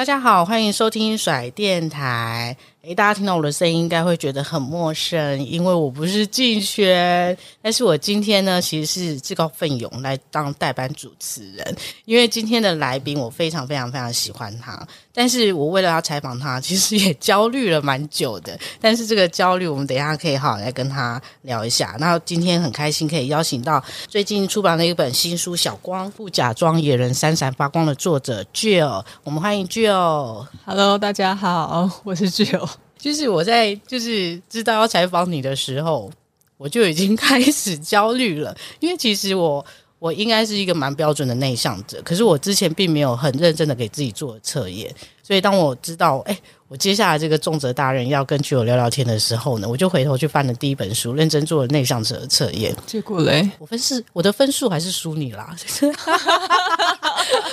大家好，欢迎收听甩电台。诶，大家听到我的声音，应该会觉得很陌生，因为我不是静轩，但是我今天呢，其实是自告奋勇来当代班主持人，因为今天的来宾我非常非常非常喜欢他，但是我为了要采访他，其实也焦虑了蛮久的，但是这个焦虑，我们等一下可以好好来跟他聊一下。那今天很开心可以邀请到最近出版了一本新书《小光不假装野人闪闪发光》的作者 Jill，我们欢迎 Jill。Hello，大家好，我是 Jill。就是我在就是知道要采访你的时候，我就已经开始焦虑了，因为其实我 我应该是一个蛮标准的内向者，可是我之前并没有很认真的给自己做测验，所以当我知道哎。诶我接下来这个重责大任要跟 Jill 聊聊天的时候呢，我就回头去翻了第一本书，认真做了内向者的测验。结果嘞，我分是我的分数还是输你啦。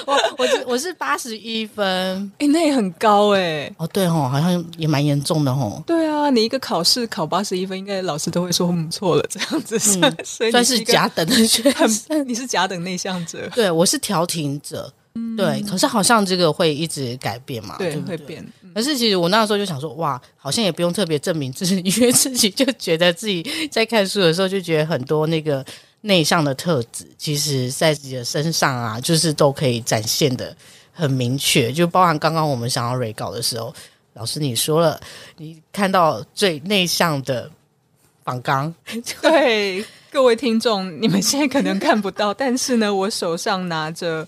我我是我是八十一分，哎、欸，那也很高哎、欸。哦，对哦，好像也蛮严重的哦。对啊，你一个考试考八十一分，应该老师都会说很不错了，这样子算、嗯、算是甲等的学生。你是甲等内向者，对，我是调停者。对，可是好像这个会一直改变嘛，对，对对会变。可是其实我那时候就想说，哇，好像也不用特别证明自己，因为自己就觉得自己在看书的时候就觉得很多那个内向的特质，其实在自己的身上啊，就是都可以展现的很明确。就包含刚刚我们想要 re 稿的时候，老师你说了，你看到最内向的仿刚，对各位听众，你们现在可能看不到，但是呢，我手上拿着。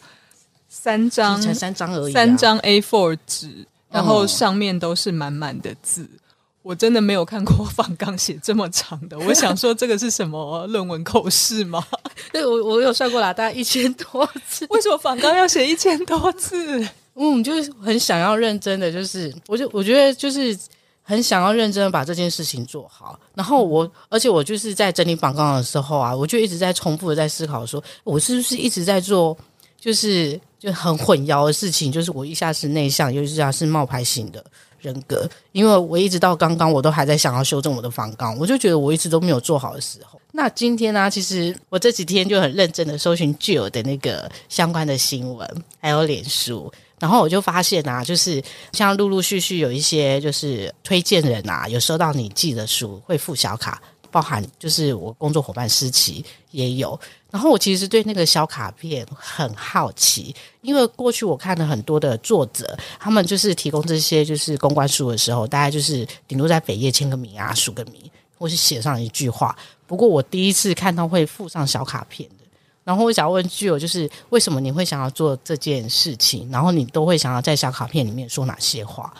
三张，才三张而已，三张 A4 纸，然后上面都是满满的字。嗯、我真的没有看过仿纲写这么长的。我想说，这个是什么论文口试吗？对，我我有算过了，大概一千多字。为什么访纲要写一千多字？嗯，就是很想要认真的，就是我就我觉得就是很想要认真的把这件事情做好。然后我，而且我就是在整理访纲的时候啊，我就一直在重复的在思考说，说我是不是一直在做，就是。就很混淆的事情，就是我一下是内向，又一下是冒牌型的人格。因为我一直到刚刚，我都还在想要修正我的访纲，我就觉得我一直都没有做好的时候。那今天呢、其实我这几天就很认真的搜寻 Jill 的那个相关的新闻，还有脸书，然后我就发现啊，就是像陆陆续续有一些就是推荐人啊，有收到你寄的书，会附小卡。包含就是我工作伙伴思琪也有，然后我其实对那个小卡片很好奇，因为过去我看了很多的作者，他们就是提供这些就是公关书的时候，大概就是顶多在扉页签个名啊、署个名，或是写上一句话。不过我第一次看到会附上小卡片的，然后我想要问具有就是为什么你会想要做这件事情？然后你都会想要在小卡片里面说哪些话？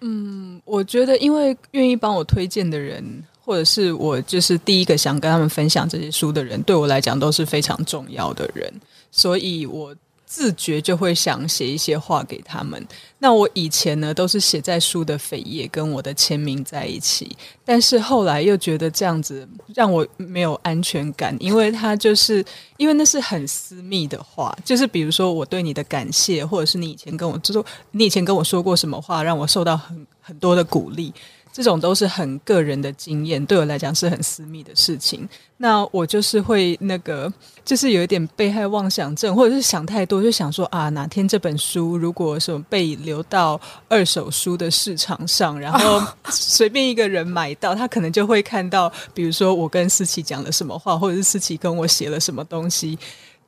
嗯，我觉得因为愿意帮我推荐的人。或者是我就是第一个想跟他们分享这些书的人，对我来讲都是非常重要的人，所以我自觉就会想写一些话给他们。那我以前呢，都是写在书的扉页，跟我的签名在一起，但是后来又觉得这样子让我没有安全感，因为他就是因为那是很私密的话，就是比如说我对你的感谢，或者是你以前跟我就说你以前跟我说过什么话，让我受到很很多的鼓励。这种都是很个人的经验，对我来讲是很私密的事情。那我就是会那个，就是有一点被害妄想症，或者是想太多，就想说啊，哪天这本书如果什么被流到二手书的市场上，然后随便一个人买到，他可能就会看到，比如说我跟思琪讲了什么话，或者是思琪跟我写了什么东西，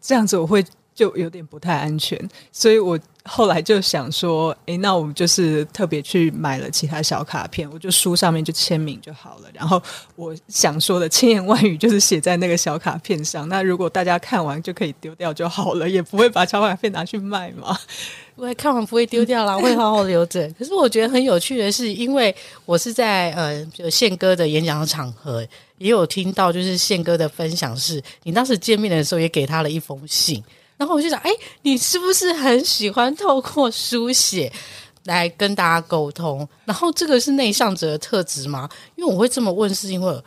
这样子我会就有点不太安全，所以我。后来就想说，诶，那我们就是特别去买了其他小卡片，我就书上面就签名就好了。然后我想说的千言万语就是写在那个小卡片上。那如果大家看完就可以丢掉就好了，也不会把小卡片拿去卖嘛。我看完不会丢掉啦，会好好留着。可是我觉得很有趣的是，因为我是在呃，就宪哥的演讲的场合，也有听到就是宪哥的分享是，你当时见面的时候也给他了一封信。然后我就想，哎，你是不是很喜欢透过书写来跟大家沟通？然后这个是内向者的特质吗？因为我会这么问，是因为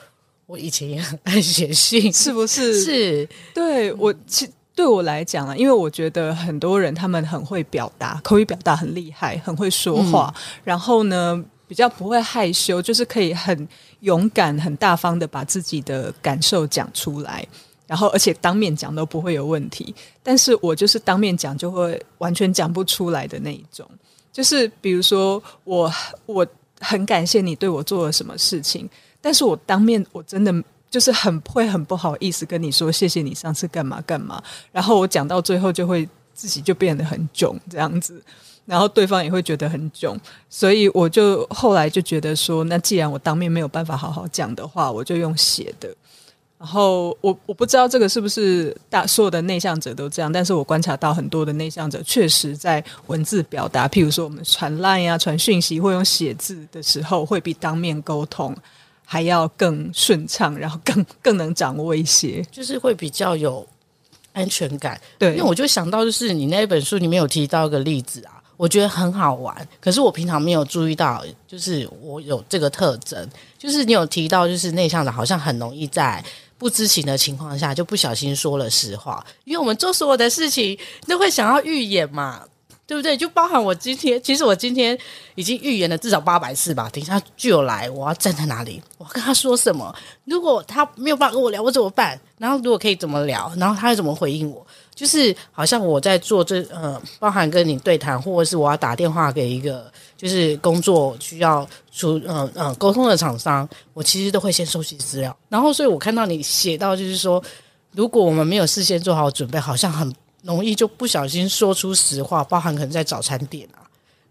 我以前也很爱写信，是不是？是，对我其。对我来讲啊，因为我觉得很多人他们很会表达，口语表达很厉害，很会说话，嗯、然后呢，比较不会害羞，就是可以很勇敢、很大方的把自己的感受讲出来，然后而且当面讲都不会有问题。但是我就是当面讲就会完全讲不出来的那一种，就是比如说我我很感谢你对我做了什么事情，但是我当面我真的。就是很会很不好意思跟你说谢谢你上次干嘛干嘛，然后我讲到最后就会自己就变得很囧这样子，然后对方也会觉得很囧，所以我就后来就觉得说，那既然我当面没有办法好好讲的话，我就用写的。然后我我不知道这个是不是大所有的内向者都这样，但是我观察到很多的内向者确实在文字表达，譬如说我们传 LINE 啊、传讯息或用写字的时候，会比当面沟通。还要更顺畅，然后更更能掌握一些，就是会比较有安全感。对，因为我就想到，就是你那本书里面有提到一个例子啊，我觉得很好玩。可是我平常没有注意到，就是我有这个特征，就是你有提到，就是内向的，好像很容易在不知情的情况下就不小心说了实话，因为我们做所有的事情都会想要预演嘛。对不对？就包含我今天，其实我今天已经预言了至少八百次吧。等一下就有来，我要站在哪里？我跟他说什么？如果他没有办法跟我聊，我怎么办？然后如果可以怎么聊？然后他又怎么回应我？就是好像我在做这呃，包含跟你对谈，或者是我要打电话给一个就是工作需要出嗯嗯沟通的厂商，我其实都会先收集资料。然后，所以我看到你写到，就是说，如果我们没有事先做好准备，好像很。容易就不小心说出实话，包含可能在早餐店啊，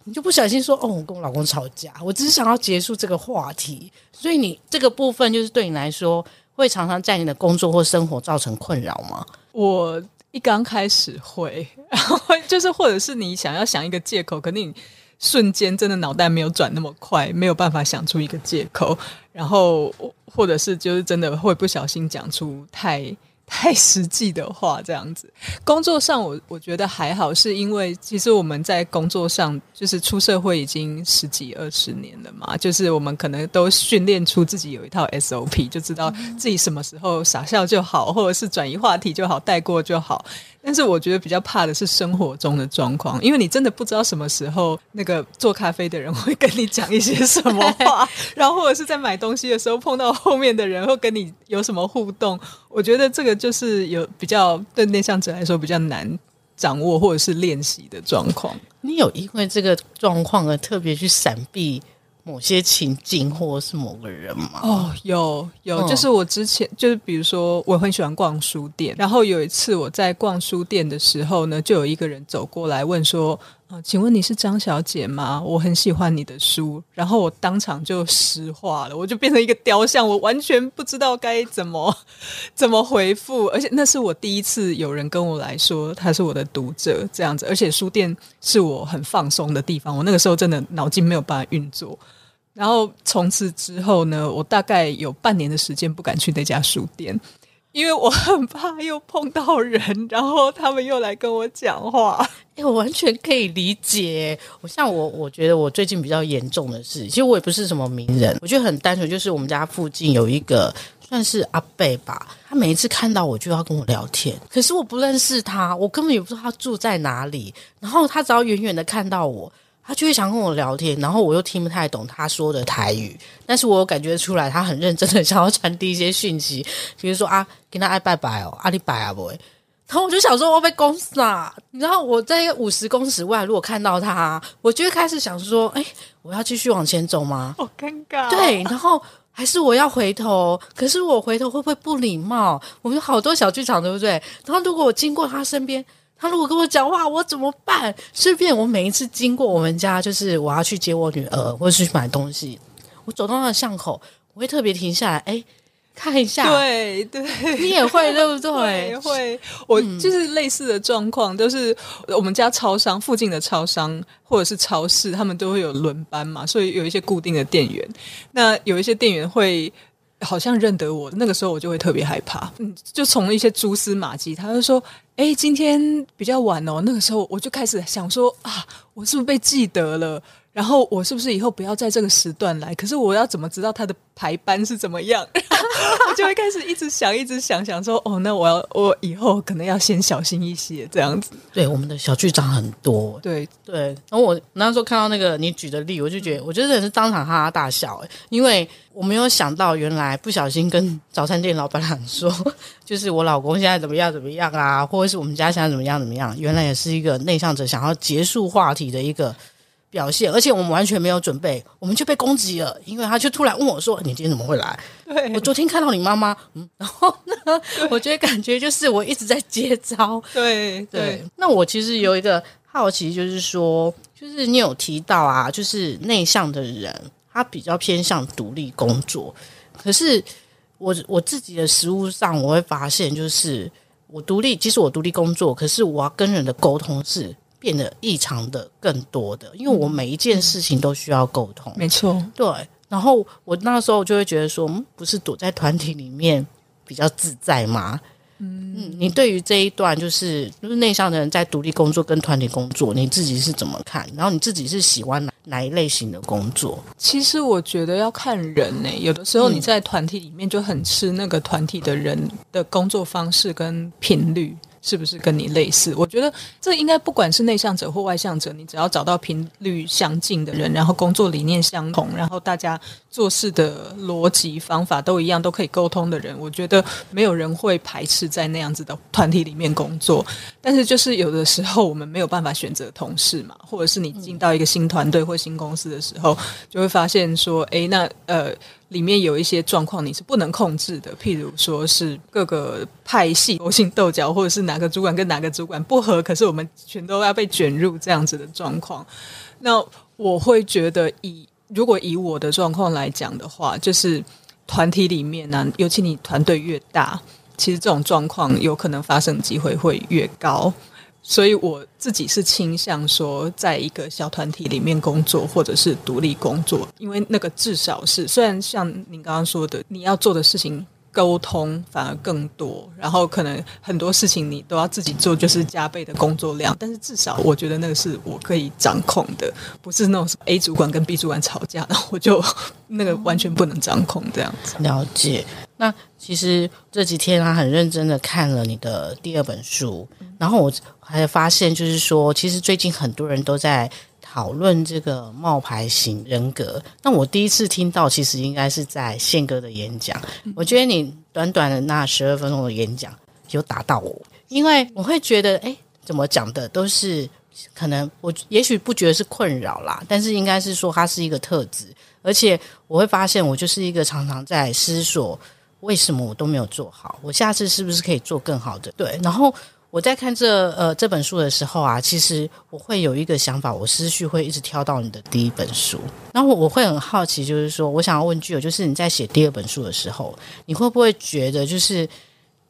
你就不小心说哦，我跟我老公吵架，我只是想要结束这个话题，所以你这个部分就是对你来说会常常在你的工作或生活造成困扰吗？我一刚开始会，然后就是或者是你想要想一个借口，肯定瞬间真的脑袋没有转那么快，没有办法想出一个借口，然后或者是就是真的会不小心讲出太。太实际的话，这样子。工作上我，我觉得还好，是因为其实我们在工作上就是出社会已经十几二十年了嘛，就是我们可能都训练出自己有一套 SOP，就知道自己什么时候傻笑就好，或者是转移话题就好，带过就好。但是我觉得比较怕的是生活中的状况，因为你真的不知道什么时候那个做咖啡的人会跟你讲一些什么话，然后或者是在买东西的时候碰到后面的人会跟你有什么互动。我觉得这个就是有比较对内向者来说比较难掌握或者是练习的状况。你有因为这个状况而特别去闪避某些情境，或是某个人吗？哦，有有，就是我之前就是比如说，我很喜欢逛书店，然后有一次我在逛书店的时候呢，就有一个人走过来问说：“啊，请问你是张小姐吗？我很喜欢你的书。”然后我当场就石化了，我就变成一个雕像，我完全不知道该怎么 怎么回复，而且那是我第一次有人跟我来说他是我的读者这样子，而且书店是我很放松的地方，我那个时候真的脑筋没有办法运作。然后从此之后呢，我大概有半年的时间不敢去那家书店，因为我很怕又碰到人，然后他们又来跟我讲话。哎，我完全可以理解。我像我，我觉得我最近比较严重的是，其实我也不是什么名人，我觉得很单纯，就是我们家附近有一个算是阿贝吧，他每一次看到我就要跟我聊天，可是我不认识他，我根本也不知道他住在哪里，然后他只要远远的看到我。他就会想跟我聊天，然后我又听不太懂他说的台语，但是我有感觉出来他很认真的想要传递一些讯息，比如说啊，跟他爱拜拜哦，阿里拜啊不会，然后我就想说我被公司啊，你知道我在五十公尺外，如果看到他，我就会开始想说，哎，我要继续往前走吗？好尴尬。对，然后还是我要回头，可是我回头会不会不礼貌？我们有好多小剧场，对不对？然后如果我经过他身边。他如果跟我讲话，我怎么办？顺便我每一次经过我们家，就是我要去接我女儿，或者是去买东西，我走到那个巷口，我会特别停下来，哎。看一下，对对，你也会对不对？也，会，我就是类似的状况，都是我们家超商附近的超商或者是超市，他们都会有轮班嘛，所以有一些固定的店员。那有一些店员会好像认得我，那个时候我就会特别害怕。嗯，就从一些蛛丝马迹，他就说：“哎，今天比较晚哦。”那个时候我就开始想说：“啊，我是不是被记得了？”然后我是不是以后不要在这个时段来？可是我要怎么知道他的排班是怎么样？我就会开始一直想，一直想，想说哦，那我要我以后可能要先小心一些，这样子。对，我们的小剧场很多。对对。然后我那时候看到那个你举的例，我就觉得，我觉得真的是当场哈哈大笑诶，因为我没有想到，原来不小心跟早餐店老板娘说，就是我老公现在怎么样怎么样啊，或者是我们家现在怎么样怎么样，原来也是一个内向者想要结束话题的一个。表现，而且我们完全没有准备，我们就被攻击了，因为他就突然问我说：“你今天怎么会来？”对，我昨天看到你妈妈，嗯，然后呢，我觉得感觉就是我一直在接招。对对，对，那我其实有一个好奇，就是说，就是你有提到啊，就是内向的人他比较偏向独立工作，可是我我自己的实物上，我会发现，就是我独立，即使我独立工作，可是我要跟人的沟通是。变得异常的更多的，因为我每一件事情都需要沟通，没错，对。然后我那时候就会觉得说，嗯，不是躲在团体里面比较自在吗？嗯，嗯，你对于这一段就是就是内向的人在独立工作跟团体工作，你自己是怎么看？然后你自己是喜欢哪哪一类型的工作？其实我觉得要看人呢、欸，有的时候你在团体里面就很吃那个团体的人的工作方式跟频率。是不是跟你类似？我觉得这应该不管是内向者或外向者，你只要找到频率相近的人，然后工作理念相同，然后大家做事的逻辑方法都一样，都可以沟通的人，我觉得没有人会排斥在那样子的团体里面工作。但是就是有的时候我们没有办法选择同事嘛，或者是你进到一个新团队或新公司的时候，就会发现说，诶，那呃。里面有一些状况你是不能控制的，譬如说是各个派系勾心斗角，或者是哪个主管跟哪个主管不合，可是我们全都要被卷入这样子的状况。那我会觉得以，如果以我的状况来讲的话，就是团体里面呢、尤其你团队越大，其实这种状况有可能发生机会会越高。所以我自己是倾向说，在一个小团体里面工作，或者是独立工作，因为那个至少是，虽然像你刚刚说的，你要做的事情沟通反而更多，然后可能很多事情你都要自己做，就是加倍的工作量，但是至少我觉得那个是我可以掌控的，不是那种 A 主管跟 B 主管吵架，然后我就那个完全不能掌控这样子。了解。那其实这几天他很认真的看了你的第二本书，然后我还发现，就是说，其实最近很多人都在讨论这个冒牌型人格。那我第一次听到，其实应该是在宪哥的演讲。我觉得你短短的那十二分钟的演讲有打到我，因为我会觉得，哎，怎么讲的都是可能我也许不觉得是困扰啦，但是应该是说它是一个特质，而且我会发现，我就是一个常常在思索。为什么我都没有做好？我下次是不是可以做更好的？对，然后我在看这呃这本书的时候啊，其实我会有一个想法，我思绪会一直跳到你的第一本书，然后我会很好奇，就是说，我想要问句友，就是你在写第二本书的时候，你会不会觉得，就是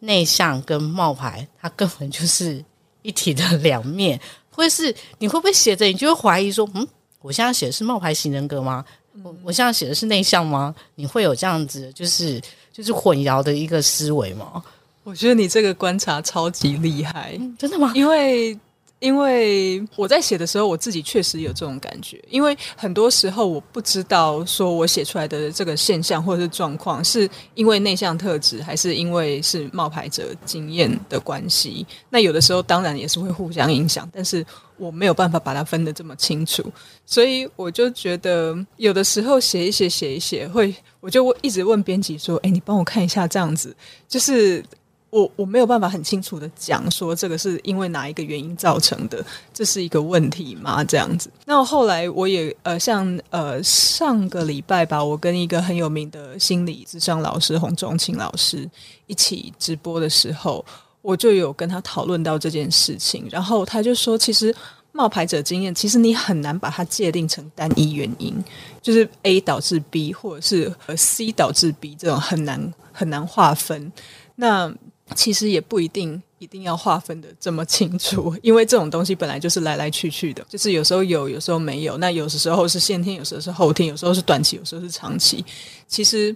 内向跟冒牌，它根本就是一体的两面，或是你会不会写着，你就会怀疑说，嗯，我现在写的是冒牌型人格吗？我我现在写的是内向吗？你会有这样子，就是。就是混淆的一个思维吗？我觉得你这个观察超级厉害。嗯，真的吗？因为因为我在写的时候，我自己确实有这种感觉。因为很多时候我不知道，说我写出来的这个现象或者是状况，是因为内向特质，还是因为是冒牌者经验的关系。那有的时候当然也是会互相影响，但是我没有办法把它分得这么清楚，所以我就觉得有的时候写一写写一写会。我就一直问编辑说：“哎，你帮我看一下，这样子就是我我没有办法很清楚的讲说这个是因为哪一个原因造成的，这是一个问题吗？这样子。那后来我也呃，像呃上个礼拜吧，我跟一个很有名的心理智商老师洪仲清老师一起直播的时候。”我就有跟他讨论到这件事情，然后他就说，其实冒牌者经验，其实你很难把它界定成单一原因，就是 A 导致 B，或者是 C 导致 B 这种很难很难划分。那其实也不一定一定要划分得这么清楚，因为这种东西本来就是来来去去的，就是有时候有，有时候没有。那有的时候是先天，有时候是后天，有时候是短期，有时候是长期。其实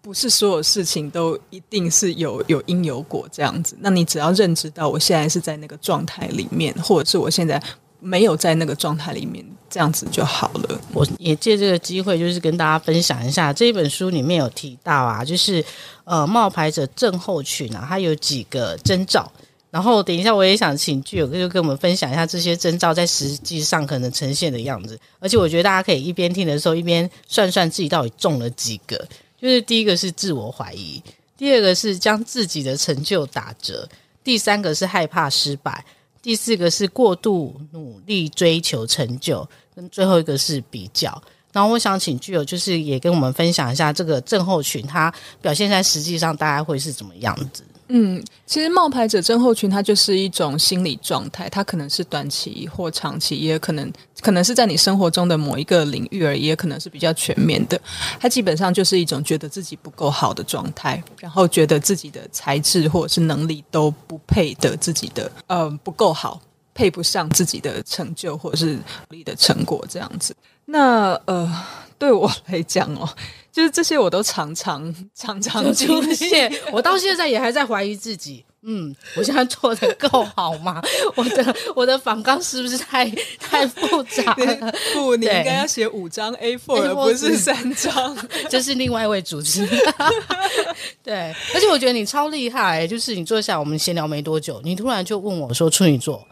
不是所有事情都一定是有有因有果这样子。那你只要认知到我现在是在那个状态里面，或者是我现在没有在那个状态里面，这样子就好了。我也借这个机会，就是跟大家分享一下这一本书里面有提到啊，就是。呃，冒牌者症候群啊，它有几个征兆。然后等一下，我也想请具有就跟我们分享一下这些征兆在实际上可能呈现的样子。而且我觉得大家可以一边听的时候，一边算算自己到底中了几个。就是第一个是自我怀疑，第二个是将自己的成就打折，第三个是害怕失败，第四个是过度努力追求成就，跟最后一个是比较。然后我想请具有，就是也跟我们分享一下这个症候群，它表现在实际上大概会是怎么样子？嗯，其实冒牌者症候群它就是一种心理状态，它可能是短期或长期，也可能可能是在你生活中的某一个领域而已，也可能是比较全面的。它基本上就是一种觉得自己不够好的状态，然后觉得自己的才智或者是能力都不配得自己的，呃，不够好，配不上自己的成就或者是努力的成果这样子。那呃，对我来讲哦，就是这些我都常常常常出现。我到现在也还在怀疑自己，嗯，我现在做的够好吗？我的我的访纲是不是太太复杂了？不，你应该要写五张 A4，而不是三张。这是另外一位主持人。对，而且我觉得你超厉害，就是你坐下，我们闲聊没多久，你突然就问我说处女座，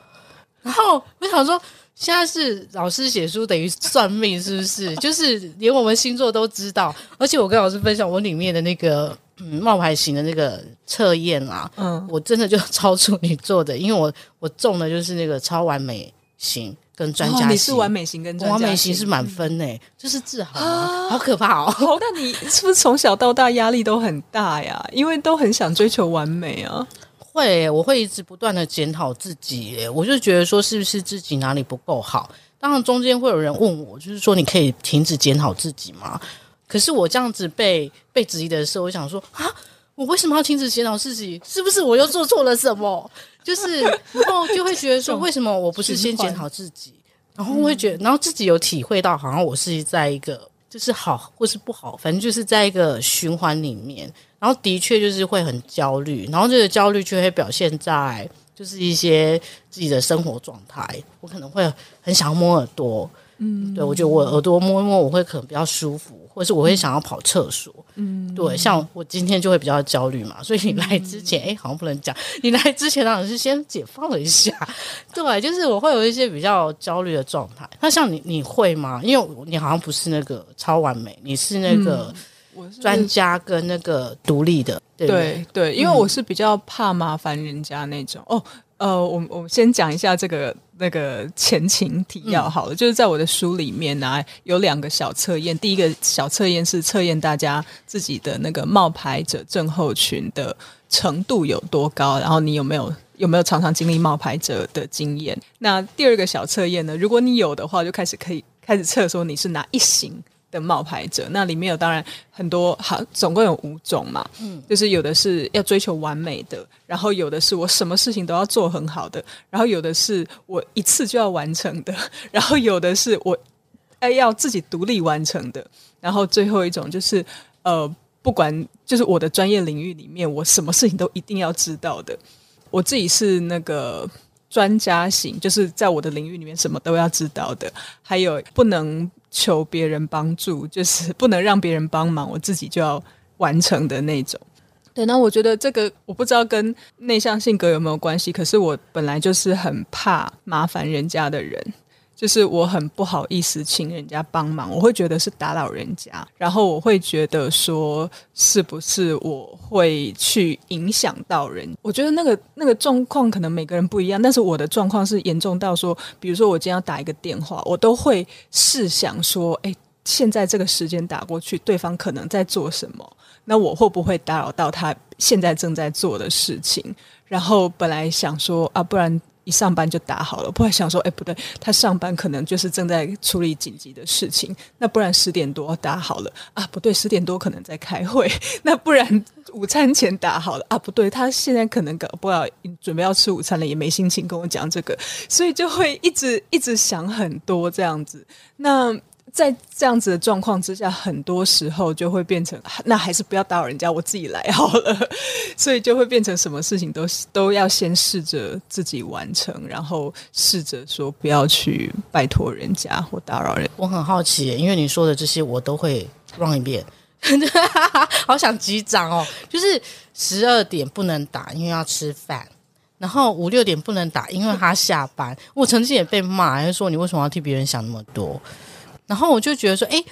然后我想说。现在是老师写书等于算命，是不是？就是连我们星座都知道。而且我跟老师分享我里面的那个嗯冒牌型的那个测验啊，嗯，我真的就超出你做的，因为我我中的就是那个超完美型跟专家型。哦，你是完美型跟专家型，完美型是满分诶，就是自豪啊，好可怕哦！那你是不是从小到大压力都很大呀？因为都很想追求完美啊。会，我会一直不断的检讨自己，我就觉得说是不是自己哪里不够好？当然中间会有人问我，就是说你可以停止检讨自己吗？可是我这样子被被质疑的时候，我想说啊，我为什么要停止检讨自己？是不是我又做错了什么？就是然后就会觉得说，为什么我不是先检讨自己？然后会觉得，然后自己有体会到，好像我是在一个就是好或是不好，反正就是在一个循环里面。然后的确就是会很焦虑，然后这个焦虑就会表现在就是一些自己的生活状态。我可能会很想要摸耳朵，嗯，对，我觉得我耳朵摸一摸，我会可能比较舒服，或者是我会想要跑厕所，嗯，对，像我今天就会比较焦虑嘛，所以你来之前，哎、嗯，好像不能讲，你来之前当然是先解放了一下，对，就是我会有一些比较焦虑的状态。那像你，你会吗？因为你好像不是那个超完美，你是那个。嗯我是专家跟那个独立的，对对，因为我是比较怕麻烦人家那种。嗯、哦，呃，我我先讲一下这个那个前情提要好了，嗯、就是在我的书里面呢、啊，有两个小测验。第一个小测验是测验大家自己的那个冒牌者症候群的程度有多高，然后你有没有有没有常常经历冒牌者的经验。那第二个小测验呢，如果你有的话，就开始可以开始测说你是哪一型。的冒牌者，那里面有当然很多，好，总共有五种嘛，嗯，就是有的是要追求完美的，然后有的是我什么事情都要做很好的，然后有的是我一次就要完成的，然后有的是我哎要自己独立完成的，然后最后一种就是呃，不管就是我的专业领域里面，我什么事情都一定要知道的，我自己是那个专家型，就是在我的领域里面什么都要知道的，还有不能。求别人帮助，就是不能让别人帮忙，我自己就要完成的那种。对，那我觉得这个我不知道跟内向性格有没有关系，可是我本来就是很怕麻烦人家的人。就是我很不好意思请人家帮忙，我会觉得是打扰人家，然后我会觉得说是不是我会去影响到人？我觉得那个那个状况可能每个人不一样，但是我的状况是严重到说，比如说我今天要打一个电话，我都会试想说，诶，现在这个时间打过去，对方可能在做什么？那我会不会打扰到他现在正在做的事情？然后本来想说啊，不然。一上班就打好了，不然想说，哎，不对，他上班可能就是正在处理紧急的事情，那不然十点多打好了啊，不对，十点多可能在开会，那不然午餐前打好了啊，不对，他现在可能搞不好准备要吃午餐了，也没心情跟我讲这个，所以就会一直一直想很多这样子，那。在这样子的状况之下，很多时候就会变成，那还是不要打扰人家，我自己来好了。所以就会变成什么事情都都要先试着自己完成，然后试着说不要去拜托人家或打扰人。我很好奇，因为你说的这些我都会 run 一遍，好想击掌哦。就是十二点不能打，因为要吃饭；然后五六点不能打，因为他下班。我曾经也被骂，就说你为什么要替别人想那么多？然后我就觉得说，哎，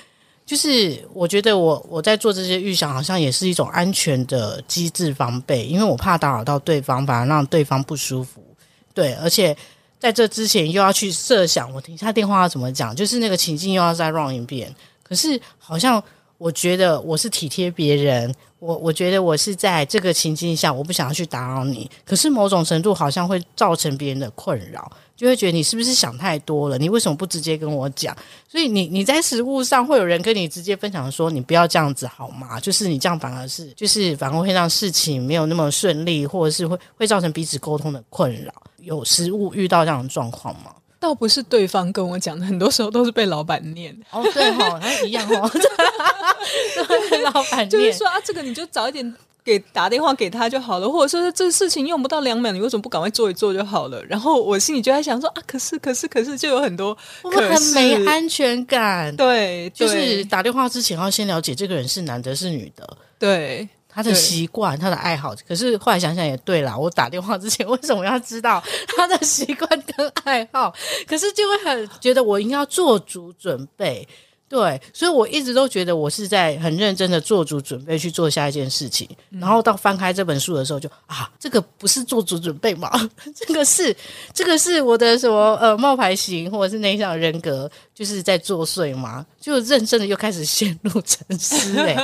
就是我觉得我我在做这些预想，好像也是一种安全的机制防备，因为我怕打扰到对方，反而让对方不舒服。对，而且在这之前又要去设想，我停下电话要怎么讲，就是那个情境又要再 run 一遍。可是好像我觉得我是体贴别人，我我觉得我是在这个情境下，我不想要去打扰你，可是某种程度好像会造成别人的困扰。就会觉得你是不是想太多了？你为什么不直接跟我讲？所以你你在实务上会有人跟你直接分享说，你不要这样子好吗？就是你这样反而是就是反而会让事情没有那么顺利，或者是会会造成彼此沟通的困扰。有实务遇到这样的状况吗？倒不是对方跟我讲的，很多时候都是被老板念。哦，对哈、一样哦，被老板念就是说啊，这个你就早一点。给打电话给他就好了，或者说这事情用不到两秒，你为什么不赶快做一做就好了？然后我心里就在想说啊，可是可是可是，就有很多可是，我很没安全感。对，就是打电话之前要先了解这个人是男的，是女的，对他的习惯、他的爱好。可是后来想想也对啦，我打电话之前为什么要知道 他的习惯跟爱好？可是就会很觉得我应该要做足准备。对，所以我一直都觉得我是在很认真的做足准备去做下一件事情，嗯、然后到翻开这本书的时候就，就啊，这个不是做足准备吗？这个是，这个是我的什么呃冒牌型或者是内向人格就是在作祟嘛？就认真的又开始陷入沉思嘞。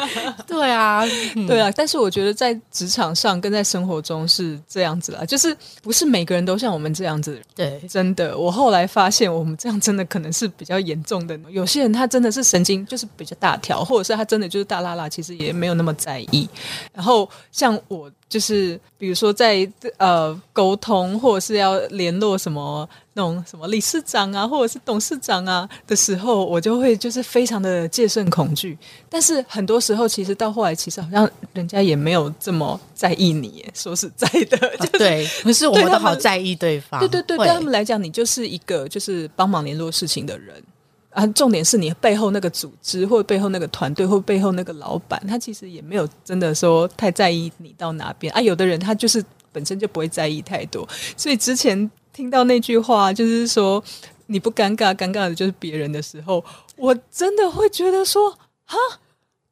对啊，嗯、对啊，但是我觉得在职场上跟在生活中是这样子啦，就是不是每个人都像我们这样子。对，真的，我后来发现我们这样真的可能是比较严重的，有些人他真的是。神经就是比较大条，或者是他真的就是大拉拉，其实也没有那么在意。然后像我就是，比如说在呃沟通，或者是要联络什么那种什么理事长啊，或者是董事长啊的时候，我就会就是非常的戒慎恐惧。但是很多时候，其实到后来，其实好像人家也没有这么在意你。说实在的，就是啊、对，可是我们都好在意对方。对对对，对他们来讲，你就是一个就是帮忙联络事情的人。啊，重点是你背后那个组织，或背后那个团队，或背后那个老板，他其实也没有真的说太在意你到哪边啊。有的人他就是本身就不会在意太多，所以之前听到那句话，就是说你不尴尬，尴尬的就是别人的时候，我真的会觉得说，哈，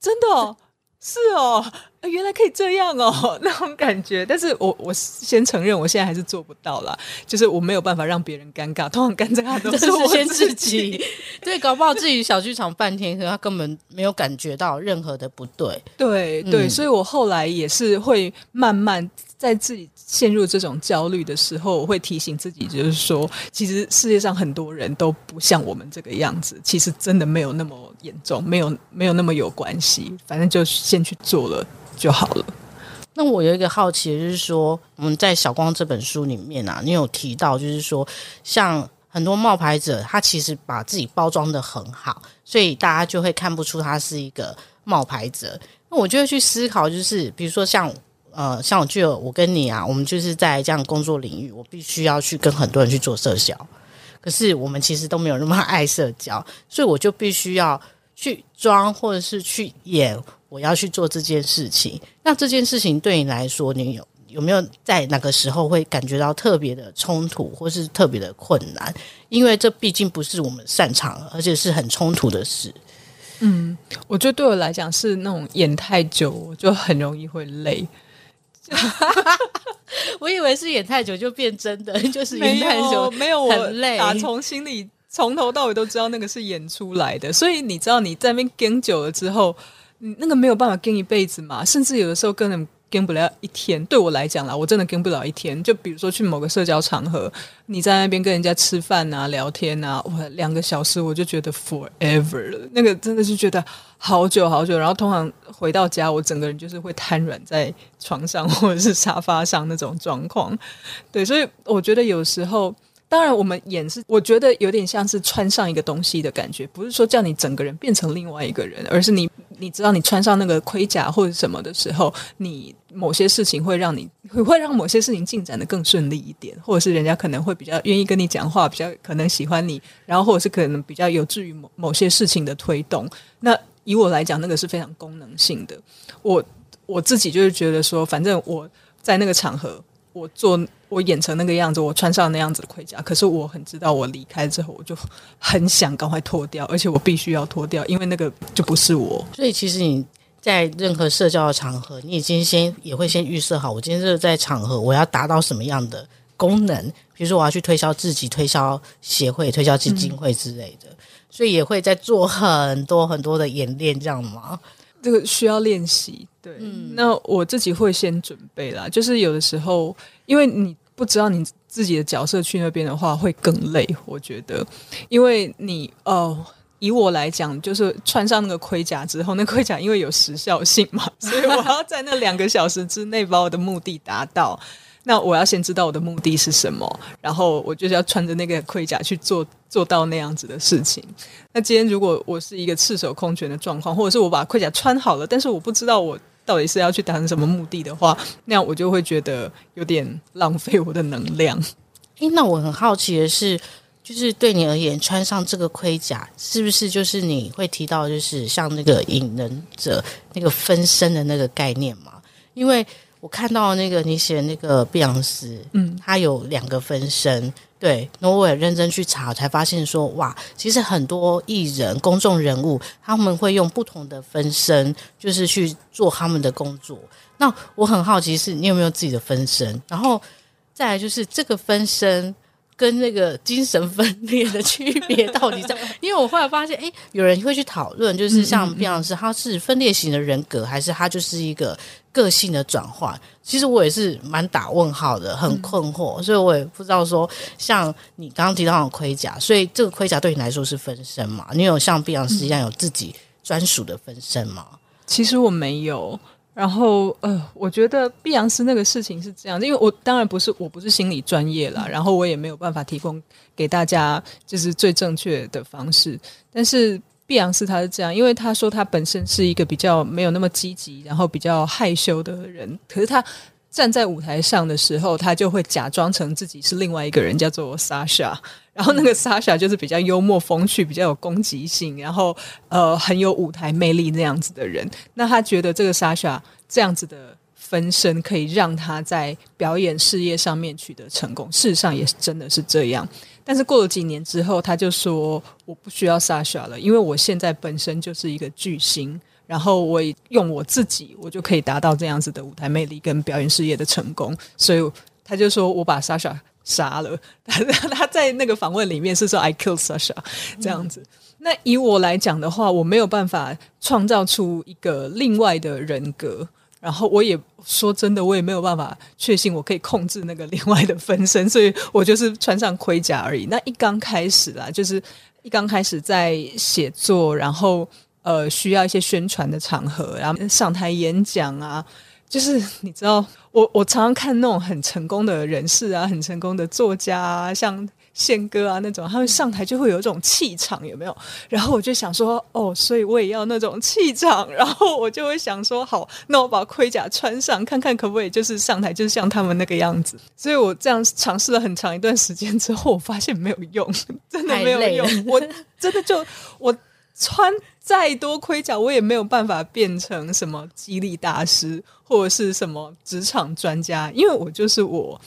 真的，是哦。原来可以这样哦，那种感觉。但是我我先承认，我现在还是做不到啦。就是我没有办法让别人尴尬，通常尴尬都是我先自己。对，搞不好自己小剧场半天，可他根本没有感觉到任何的不对。对对，嗯、所以我后来也是会慢慢在自己陷入这种焦虑的时候，我会提醒自己，就是说，其实世界上很多人都不像我们这个样子，其实真的没有那么严重，没有没有那么有关系，反正就先去做了。就好了。那我有一个好奇，就是说，我们在小光这本书里面啊，你有提到，就是说，像很多冒牌者，他其实把自己包装得很好，所以大家就会看不出他是一个冒牌者。那我就会去思考，就是比如说像呃，像我就我跟你啊，我们就是在这样工作领域，我必须要去跟很多人去做社交，可是我们其实都没有那么爱社交，所以我就必须要去装或者是去演。我要去做这件事情，那这件事情对你来说，你有有没有在哪个时候会感觉到特别的冲突，或是特别的困难？因为这毕竟不是我们擅长，而且是很冲突的事。嗯，我觉得对我来讲是那种演太久，我就很容易会累。我以为是演太久就变真的，就是演太久没有我累，打从心里从头到尾都知道那个是演出来的，所以你知道你在那边跟久了之后。那个没有办法跟一辈子嘛，甚至有的时候根本。跟不了一天，对我来讲啦，我真的跟不了一天。就比如说去某个社交场合，你在那边跟人家吃饭啊、聊天啊，哇，两个小时我就觉得 forever 了。那个真的是觉得好久好久。然后通常回到家，我整个人就是会瘫软在床上 或者是沙发上那种状况。对，所以我觉得有时候。当然，我们演是我觉得有点像是穿上一个东西的感觉，不是说叫你整个人变成另外一个人，而是你你知道你穿上那个盔甲或者什么的时候，你某些事情会让你会会让某些事情进展得更顺利一点，或者是人家可能会比较愿意跟你讲话，比较可能喜欢你，然后或者是可能比较有助于某某些事情的推动。那以我来讲，那个是非常功能性的。我我自己就是觉得说，反正我在那个场合。我做我演成那个样子，我穿上那样子的盔甲，可是我很知道，我离开之后，我就很想赶快脱掉，而且我必须要脱掉，因为那个就不是我。所以其实你在任何社交的场合，你已经先也会先预设好，我今天是在场合，我要达到什么样的功能？比如说我要去推销自己，推销协会、推销基金会之类的，所以也会在做很多很多的演练，这样吗？这个需要练习，对。嗯，那我自己会先准备啦，就是有的时候，因为你不知道你自己的角色去那边的话会更累，我觉得，因为你哦，以我来讲，就是穿上那个盔甲之后，那盔甲因为有时效性嘛，所以我要在那两个小时之内把我的目的达到。那我要先知道我的目的是什么，然后我就是要穿着那个盔甲去做做到那样子的事情。那今天如果我是一个赤手空拳的状况，或者是我把盔甲穿好了，但是我不知道我到底是要去达成什么目的的话，那样我就会觉得有点浪费我的能量。诶，那我很好奇的是，就是对你而言，穿上这个盔甲是不是就是你会提到，就是像那个隐忍者那个分身的那个概念嘛？因为我看到那个你写的那个碧昂斯，嗯，他有两个分身，对，那我也认真去查，才发现说，哇，其实很多艺人、公众人物，他们会用不同的分身，就是去做他们的工作。那我很好奇，是你有没有自己的分身？然后再来就是这个分身。跟那个精神分裂的区别到底在？因为我后来发现，哎，有人会去讨论，就是像碧昂斯，他是分裂型的人格，还是他就是一个个性的转换？其实我也是蛮打问号的，很困惑，所以我也不知道说，像你刚刚提到的盔甲，所以这个盔甲对你来说是分身嘛？你有像碧昂斯一样有自己专属的分身吗？其实我没有。然后，呃，我觉得碧昂斯那个事情是这样，因为我当然不是，我不是心理专业啦，然后我也没有办法提供给大家就是最正确的方式。但是碧昂斯他是这样，因为他说他本身是一个比较没有那么积极，然后比较害羞的人，可是他站在舞台上的时候，他就会假装成自己是另外一个人，叫做 Sasha。然后那个 Sasha 就是比较幽默风趣，比较有攻击性，然后呃很有舞台魅力那样子的人。那他觉得这个 Sasha 这样子的分身可以让他在表演事业上面取得成功。事实上也是真的是这样。但是过了几年之后，他就说我不需要 Sasha 了，因为我现在本身就是一个巨星，然后我用我自己，我就可以达到这样子的舞台魅力跟表演事业的成功。所以他就说我把 Sasha。杀了他，他在那个访问里面是说 “I kill Sasha” 这样子。那以我来讲的话，我没有办法创造出一个另外的人格，然后我也说真的，我也没有办法确信我可以控制那个另外的分身，所以我就是穿上盔甲而已。那一刚开始啦，就是一刚开始在写作，然后呃需要一些宣传的场合，然后上台演讲啊。就是你知道，我我常常看那种很成功的人士啊，很成功的作家啊，像宪哥啊那种，他们上台就会有一种气场，有没有？然后我就想说，哦，所以我也要那种气场。然后我就会想说，好，那我把盔甲穿上，看看可不可以，就是上台就是像他们那个样子。所以我这样尝试了很长一段时间之后，我发现没有用，真的没有用。我真的就我。穿再多盔甲，我也没有办法变成什么激励大师或者是什么职场专家，因为我就是我。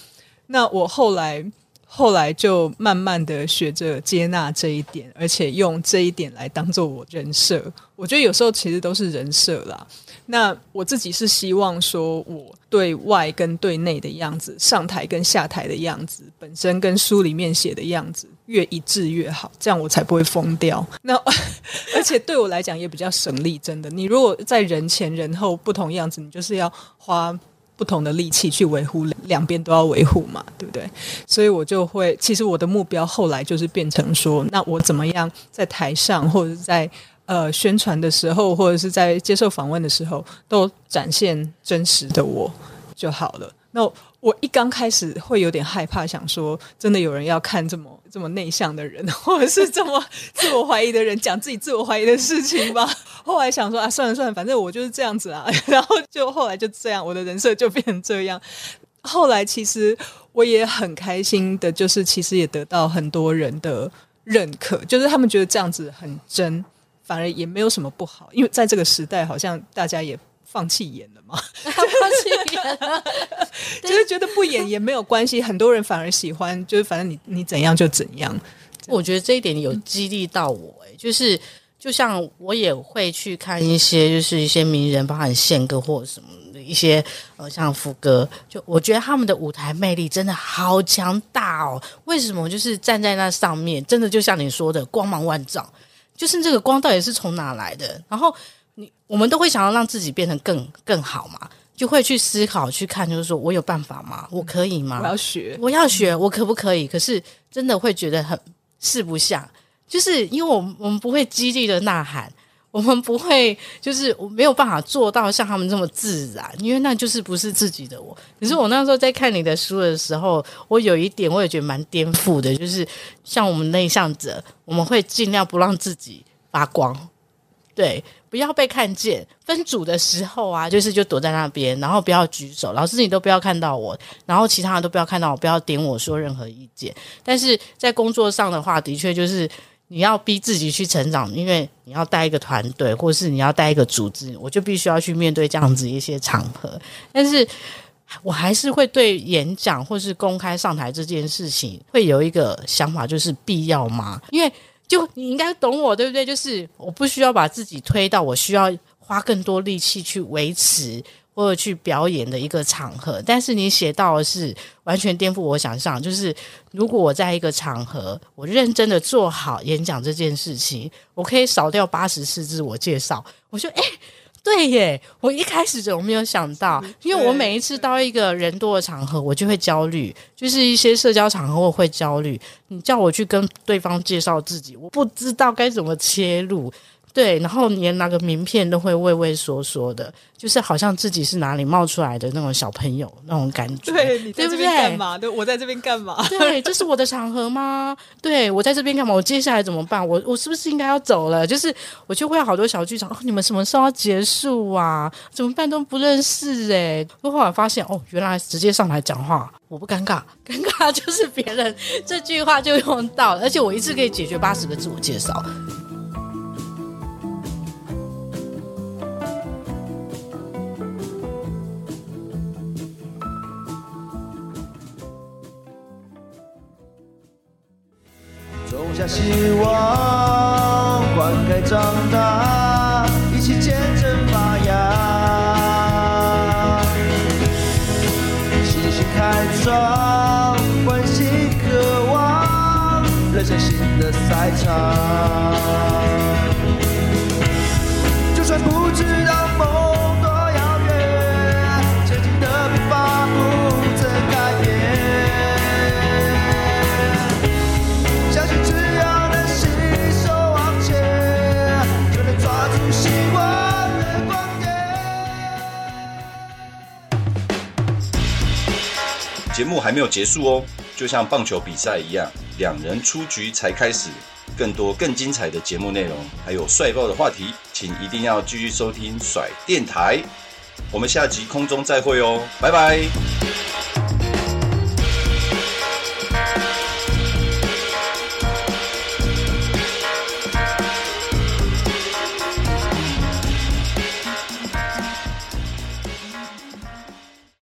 那我后来后来就慢慢的学着接纳这一点，而且用这一点来当做我人设。我觉得有时候其实都是人设啦。那我自己是希望说，我对外跟对内的样子，上台跟下台的样子，本身跟书里面写的样子越一致越好，这样我才不会疯掉。那 而且对我来讲也比较省力，真的。你如果在人前人后不同样子，你就是要花。不同的力气去维护，两边都要维护嘛，对不对？所以我就会，其实我的目标后来就是变成说，那我怎么样在台上或者是在呃宣传的时候，或者是在接受访问的时候，都展现真实的我就好了。那我一刚开始会有点害怕，想说真的有人要看这么这么内向的人，或者是这么自我怀疑的人讲自己自我怀疑的事情吧。后来想说啊，算了算了，反正我就是这样子啊。然后就后来就这样，我的人设就变成这样。后来其实我也很开心的，就是其实也得到很多人的认可，就是他们觉得这样子很真，反而也没有什么不好，因为在这个时代，好像大家也。放弃演了吗？放弃演了，就是觉得不演也没有关系。很多人反而喜欢，就是反正你你怎样就怎样。我觉得这一点有激励到我，欸，诶，就是就像我也会去看一些，就是一些名人，包含宪哥或者什么的一些，呃，像福哥，就我觉得他们的舞台魅力真的好强大哦。为什么？就是站在那上面，真的就像你说的，光芒万丈。就是这个光到底是从哪来的？然后。你我们都会想要让自己变成更更好嘛，就会去思考去看，就是说我有办法吗？我可以吗？我要学，我要学，我可不可以？可是真的会觉得很四不像，就是因为我们我们不会激励的呐喊，我们不会就是我没有办法做到像他们这么自然，因为那就是不是自己的我。可是我那时候在看你的书的时候，我有一点我也觉得蛮颠覆的，就是像我们内向者，我们会尽量不让自己发光，对。不要被看见。分组的时候啊，就是就躲在那边，然后不要举手，老师你都不要看到我，然后其他人都不要看到我，不要点我说任何意见。但是在工作上的话，的确就是你要逼自己去成长，因为你要带一个团队，或是你要带一个组织，我就必须要去面对这样子一些场合。但是我还是会对演讲或是公开上台这件事情，会有一个想法，就是必要吗？因为就你应该懂我，对不对？就是我不需要把自己推到我需要花更多力气去维持或者去表演的一个场合。但是你写到的是完全颠覆我想象，就是如果我在一个场合，我认真的做好演讲这件事情，我可以少掉八十四自我介绍。我说，诶。对耶，我一开始就没有想到，因为我每一次到一个人多的场合，我就会焦虑，就是一些社交场合我会焦虑。你叫我去跟对方介绍自己，我不知道该怎么切入。对，然后连那个名片都会畏畏缩缩的，就是好像自己是哪里冒出来的那种小朋友那种感觉。对，你在这边干嘛？对，我在这边干嘛？对，这是我的场合吗？对，我在这边干嘛？我接下来怎么办？我我是不是应该要走了？就是我就会有好多小剧场。哦，你们什么时候要结束啊？怎么办都不认识哎。我后来发现，哦，原来直接上台讲话，我不尴尬，尴尬就是别人这句话就用到了，而且我一次可以解决八十个自我介绍。希望，灌溉长大，一起见证发芽。信心开创，欢喜渴望，人生新的赛场。就算不知道节目还没有结束哦，就像棒球比赛一样，两人出局才开始。更多更精彩的节目内容，还有帅爆的话题，请一定要继续收听甩电台。我们下集空中再会哦，拜拜。